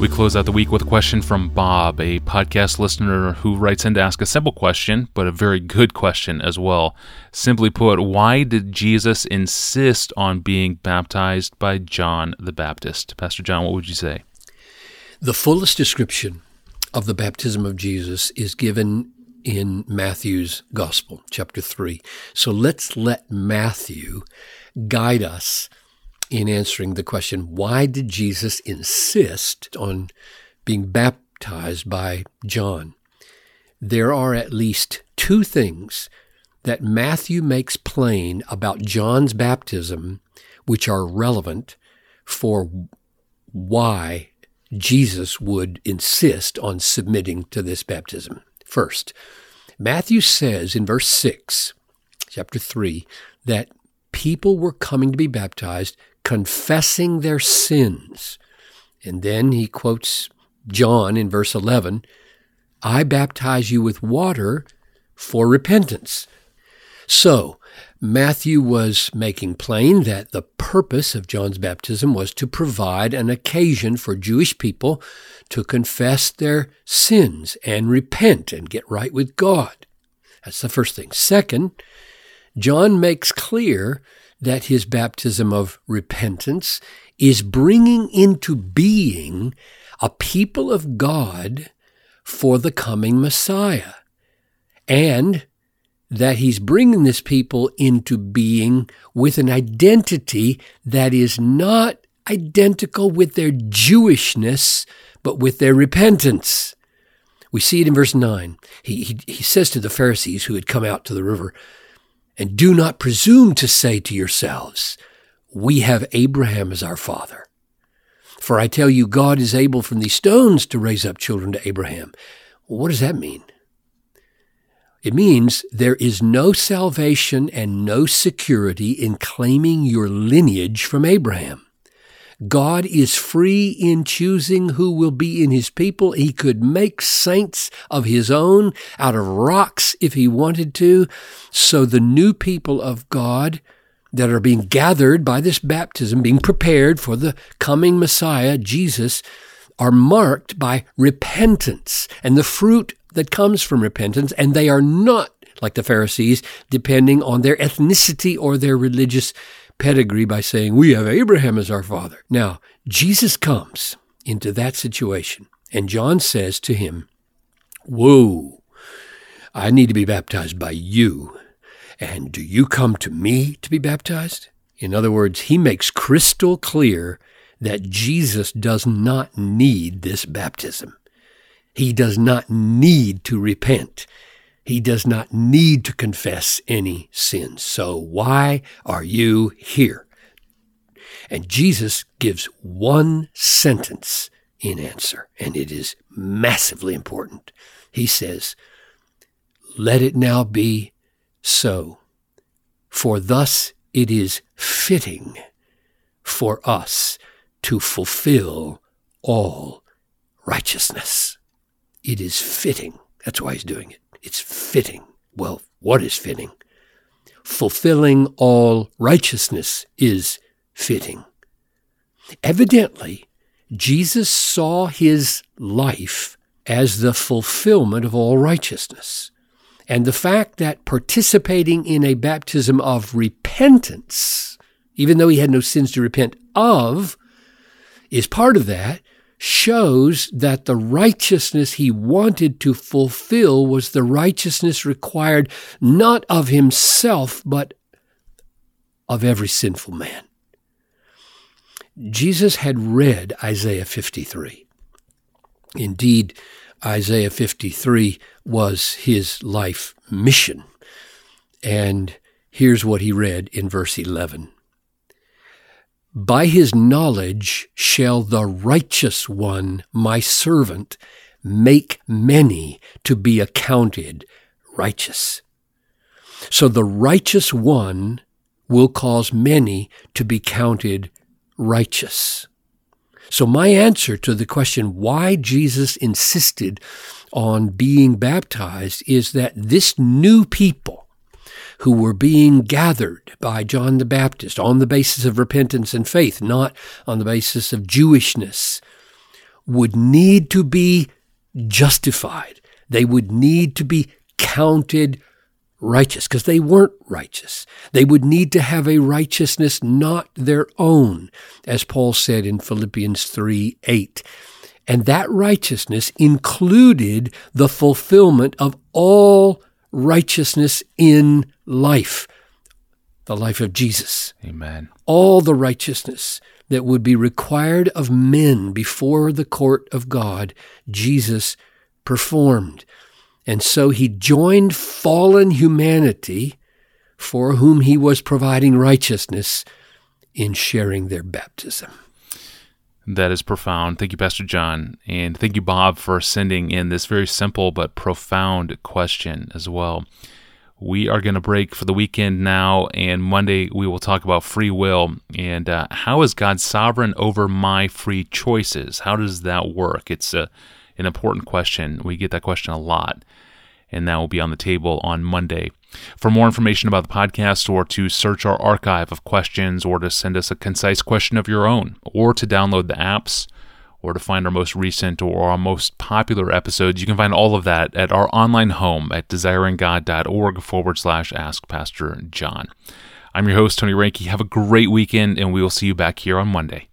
We close out the week with a question from Bob, a podcast listener who writes in to ask a simple question, but a very good question as well. Simply put, why did Jesus insist on being baptized by John the Baptist? Pastor John, what would you say? The fullest description of the baptism of Jesus is given in Matthew's Gospel, chapter 3. So let's let Matthew guide us in answering the question why did Jesus insist on being baptized by John? There are at least two things that Matthew makes plain about John's baptism which are relevant for why Jesus would insist on submitting to this baptism. First, Matthew says in verse 6, chapter 3, that people were coming to be baptized confessing their sins. And then he quotes John in verse 11 I baptize you with water for repentance. So, Matthew was making plain that the purpose of John's baptism was to provide an occasion for Jewish people to confess their sins and repent and get right with God. That's the first thing. Second, John makes clear that his baptism of repentance is bringing into being a people of God for the coming Messiah. And that he's bringing this people into being with an identity that is not identical with their Jewishness, but with their repentance. We see it in verse 9. He, he, he says to the Pharisees who had come out to the river, and do not presume to say to yourselves, We have Abraham as our father. For I tell you, God is able from these stones to raise up children to Abraham. what does that mean? It means there is no salvation and no security in claiming your lineage from Abraham. God is free in choosing who will be in his people. He could make saints of his own out of rocks if he wanted to. So the new people of God that are being gathered by this baptism, being prepared for the coming Messiah, Jesus, are marked by repentance and the fruit that comes from repentance, and they are not like the Pharisees, depending on their ethnicity or their religious pedigree by saying, We have Abraham as our father. Now, Jesus comes into that situation, and John says to him, Whoa, I need to be baptized by you. And do you come to me to be baptized? In other words, he makes crystal clear that Jesus does not need this baptism. He does not need to repent he does not need to confess any sins. So why are you here? And Jesus gives one sentence in answer, and it is massively important. He says, Let it now be so, for thus it is fitting for us to fulfill all righteousness. It is fitting. That's why he's doing it. It's fitting. Well, what is fitting? Fulfilling all righteousness is fitting. Evidently, Jesus saw his life as the fulfillment of all righteousness. And the fact that participating in a baptism of repentance, even though he had no sins to repent of, is part of that, shows that the righteousness he wanted to fulfill was the righteousness required not of himself, but of every sinful man. Jesus had read Isaiah 53. Indeed, Isaiah 53 was his life mission. And here's what he read in verse 11 by his knowledge shall the righteous one, my servant, make many to be accounted righteous. So the righteous one will cause many to be counted righteous. So my answer to the question why Jesus insisted on being baptized is that this new people who were being gathered by John the Baptist on the basis of repentance and faith, not on the basis of Jewishness, would need to be justified. They would need to be counted righteous because they weren't righteous. They would need to have a righteousness not their own, as Paul said in Philippians 3 8. And that righteousness included the fulfillment of all righteousness in life, the life of Jesus. Amen. All the righteousness that would be required of men before the court of God, Jesus performed. And so he joined fallen humanity for whom he was providing righteousness in sharing their baptism. That is profound. Thank you, Pastor John. And thank you, Bob, for sending in this very simple but profound question as well. We are going to break for the weekend now, and Monday we will talk about free will and uh, how is God sovereign over my free choices? How does that work? It's a, an important question. We get that question a lot, and that will be on the table on Monday. For more information about the podcast, or to search our archive of questions, or to send us a concise question of your own, or to download the apps, or to find our most recent or our most popular episodes, you can find all of that at our online home at desiringgod.org forward slash ask Pastor John. I'm your host, Tony Reinke. Have a great weekend, and we will see you back here on Monday.